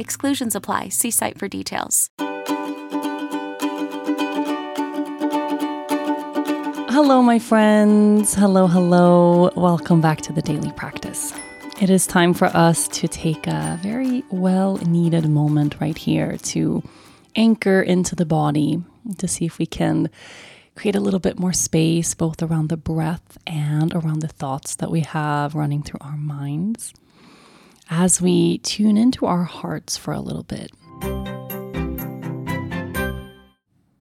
Exclusions apply. See site for details. Hello, my friends. Hello, hello. Welcome back to the daily practice. It is time for us to take a very well needed moment right here to anchor into the body to see if we can create a little bit more space both around the breath and around the thoughts that we have running through our minds as we tune into our hearts for a little bit.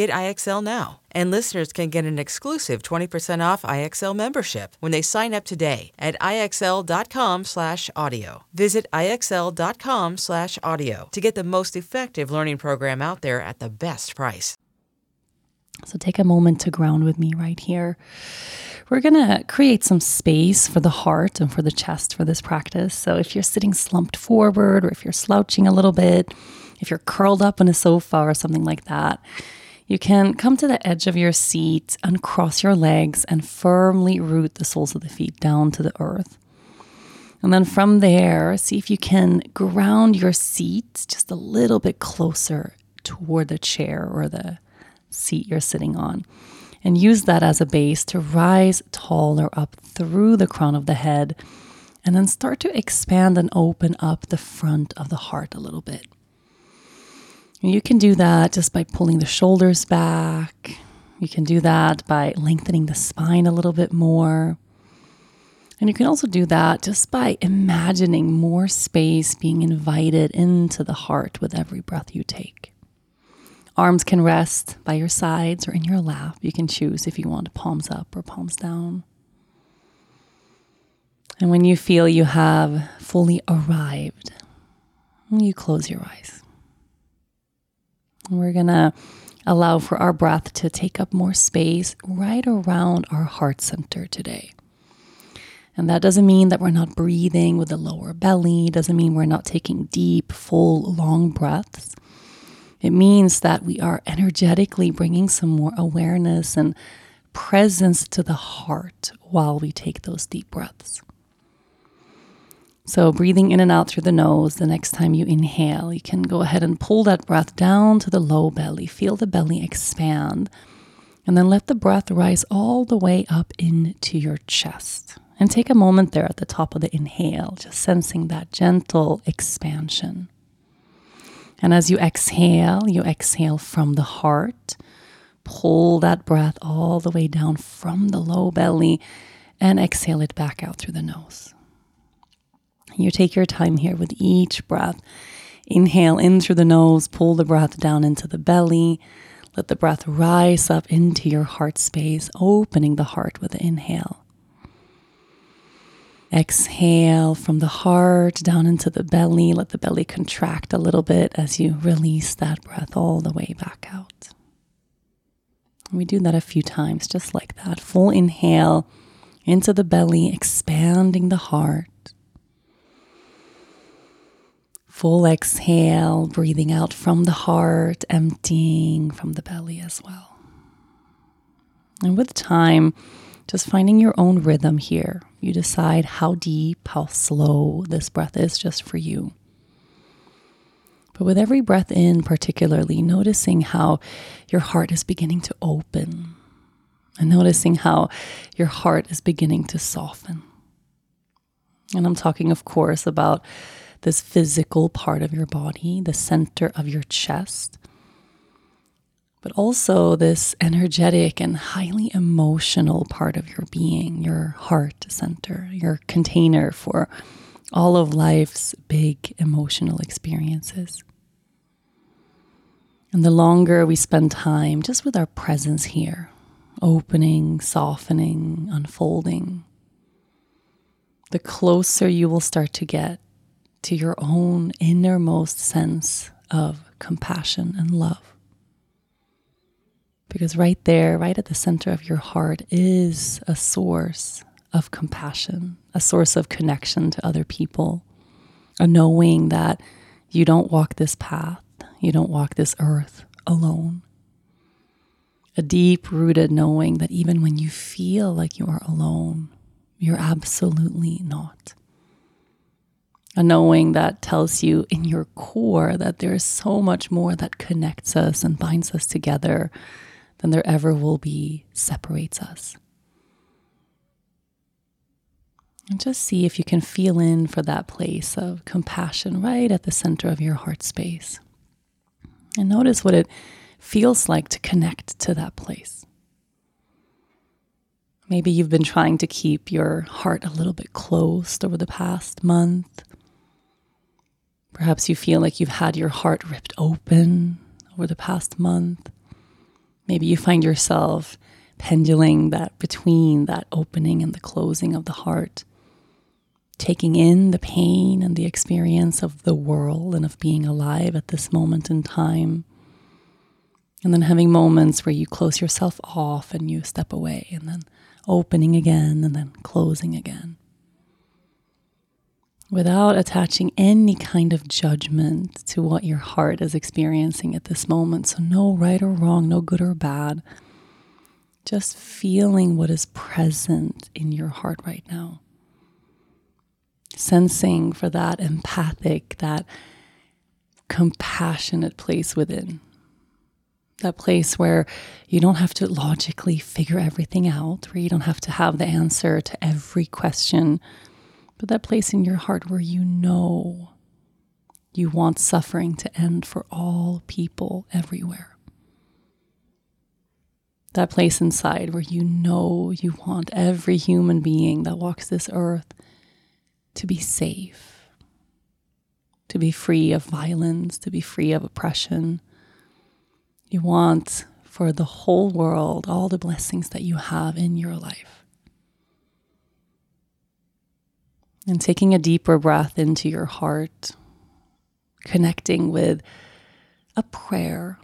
Get IXL now. And listeners can get an exclusive 20% off IXL membership when they sign up today at IXL.com/audio. Visit IXL.com/audio to get the most effective learning program out there at the best price. So take a moment to ground with me right here. We're going to create some space for the heart and for the chest for this practice. So if you're sitting slumped forward or if you're slouching a little bit, if you're curled up on a sofa or something like that, you can come to the edge of your seat, and cross your legs, and firmly root the soles of the feet down to the earth. And then from there, see if you can ground your seat just a little bit closer toward the chair or the seat you're sitting on. And use that as a base to rise taller up through the crown of the head. And then start to expand and open up the front of the heart a little bit. You can do that just by pulling the shoulders back. You can do that by lengthening the spine a little bit more. And you can also do that just by imagining more space being invited into the heart with every breath you take. Arms can rest by your sides or in your lap. You can choose if you want palms up or palms down. And when you feel you have fully arrived, you close your eyes. We're going to allow for our breath to take up more space right around our heart center today. And that doesn't mean that we're not breathing with the lower belly, doesn't mean we're not taking deep, full, long breaths. It means that we are energetically bringing some more awareness and presence to the heart while we take those deep breaths. So, breathing in and out through the nose, the next time you inhale, you can go ahead and pull that breath down to the low belly. Feel the belly expand. And then let the breath rise all the way up into your chest. And take a moment there at the top of the inhale, just sensing that gentle expansion. And as you exhale, you exhale from the heart. Pull that breath all the way down from the low belly and exhale it back out through the nose. You take your time here with each breath. Inhale in through the nose, pull the breath down into the belly. Let the breath rise up into your heart space, opening the heart with the inhale. Exhale from the heart down into the belly. Let the belly contract a little bit as you release that breath all the way back out. We do that a few times, just like that. Full inhale into the belly, expanding the heart. Full exhale, breathing out from the heart, emptying from the belly as well. And with time, just finding your own rhythm here. You decide how deep, how slow this breath is just for you. But with every breath in, particularly, noticing how your heart is beginning to open and noticing how your heart is beginning to soften. And I'm talking, of course, about this physical part of your body, the center of your chest, but also this energetic and highly emotional part of your being, your heart center, your container for all of life's big emotional experiences. And the longer we spend time just with our presence here, opening, softening, unfolding, the closer you will start to get to your own innermost sense of compassion and love. Because right there, right at the center of your heart, is a source of compassion, a source of connection to other people, a knowing that you don't walk this path, you don't walk this earth alone. A deep rooted knowing that even when you feel like you are alone, you're absolutely not. A knowing that tells you in your core that there is so much more that connects us and binds us together than there ever will be separates us. And just see if you can feel in for that place of compassion right at the center of your heart space. And notice what it feels like to connect to that place. Maybe you've been trying to keep your heart a little bit closed over the past month. Perhaps you feel like you've had your heart ripped open over the past month. Maybe you find yourself pendulating that between that opening and the closing of the heart, taking in the pain and the experience of the world and of being alive at this moment in time. And then having moments where you close yourself off and you step away, and then opening again and then closing again. Without attaching any kind of judgment to what your heart is experiencing at this moment. So, no right or wrong, no good or bad. Just feeling what is present in your heart right now. Sensing for that empathic, that compassionate place within that place where you don't have to logically figure everything out, where you don't have to have the answer to every question, but that place in your heart where you know you want suffering to end for all people everywhere. That place inside where you know you want every human being that walks this earth to be safe, to be free of violence, to be free of oppression you want for the whole world all the blessings that you have in your life. And taking a deeper breath into your heart, connecting with a prayer,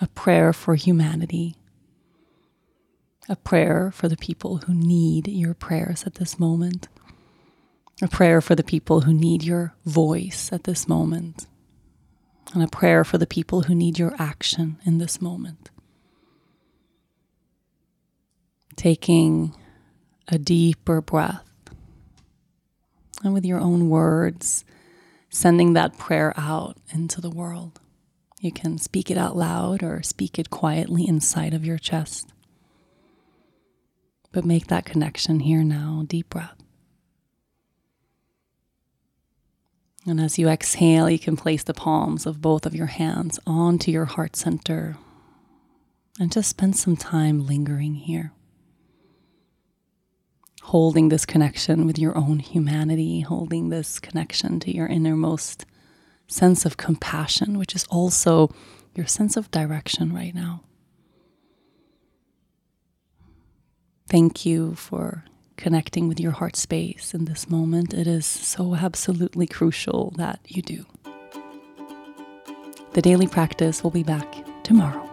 a prayer for humanity, a prayer for the people who need your prayers at this moment, a prayer for the people who need your voice at this moment and a prayer for the people who need your action in this moment. Taking a deeper breath and with your own words, sending that prayer out into the world. You can speak it out loud or speak it quietly inside of your chest. But make that connection here now. Deep breath. And as you exhale, you can place the palms of both of your hands onto your heart center and just spend some time lingering here. Holding this connection with your own humanity, holding this connection to your innermost sense of compassion, which is also your sense of direction right now. Thank you for connecting with your heart space in this moment. It is so absolutely crucial that you do. The daily practice will be back tomorrow.